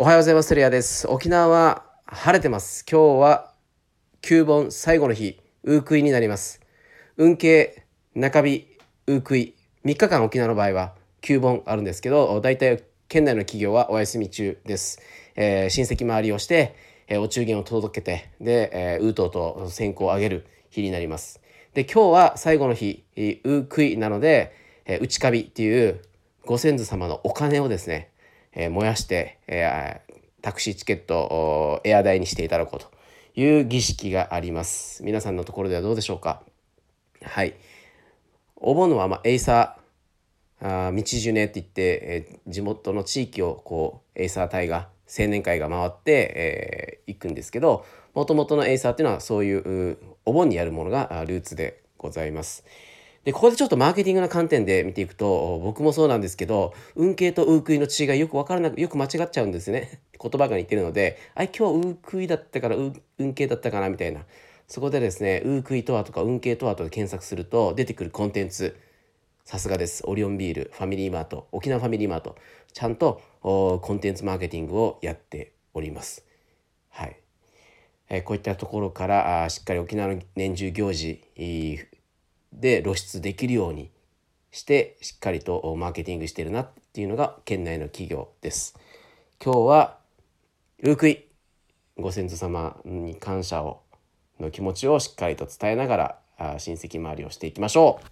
おはようございます。テレアです。沖縄は晴れてます。今日は9本最後の日、ウークイになります。運慶、中日、ウークイ、3日間沖縄の場合は9本あるんですけど、大体県内の企業はお休み中です。えー親戚回りをして、えーお中元を届けて、で、えーウートウと線香をあげる日になります。で、今日は最後の日、ウークイなので、えー内カビっていうご先祖様のお金をですね、えー燃やして、えータクシーチケットをエア代にしていただこうという儀式があります。皆さんのところではどうでしょうか？はい。お盆は、まあ、エイサー、あー道ジュネって言って、えー地元の地域をこうエイサー隊が青年会が回って、えー行くんですけどもともとのエイサーっていうのはそういうお盆にやるものがルーツでございます。でここでちょっとマーケティングの観点で見ていくと僕もそうなんですけど運慶とウークイの違いよく分からなくよく間違っちゃうんですね。言葉が似てるのであ今日ウークイだったから運慶だったかなみたいな。そこでですねウークイとはとか運慶とはとか検索すると出てくるコンテンツ。さすがです。オリオンビールファミリーマート沖縄ファミリーマート。ちゃんとおコンテンツマーケティングをやっております。はい。えこういったところからあしっかり沖縄の年中行事で露出できるようにしてしっかりとマーケティングしてるなっていうのが県内の企業です。今日はウークイご先祖様に感謝をの気持ちをしっかりと伝えながらあ親戚周りをしていきましょう。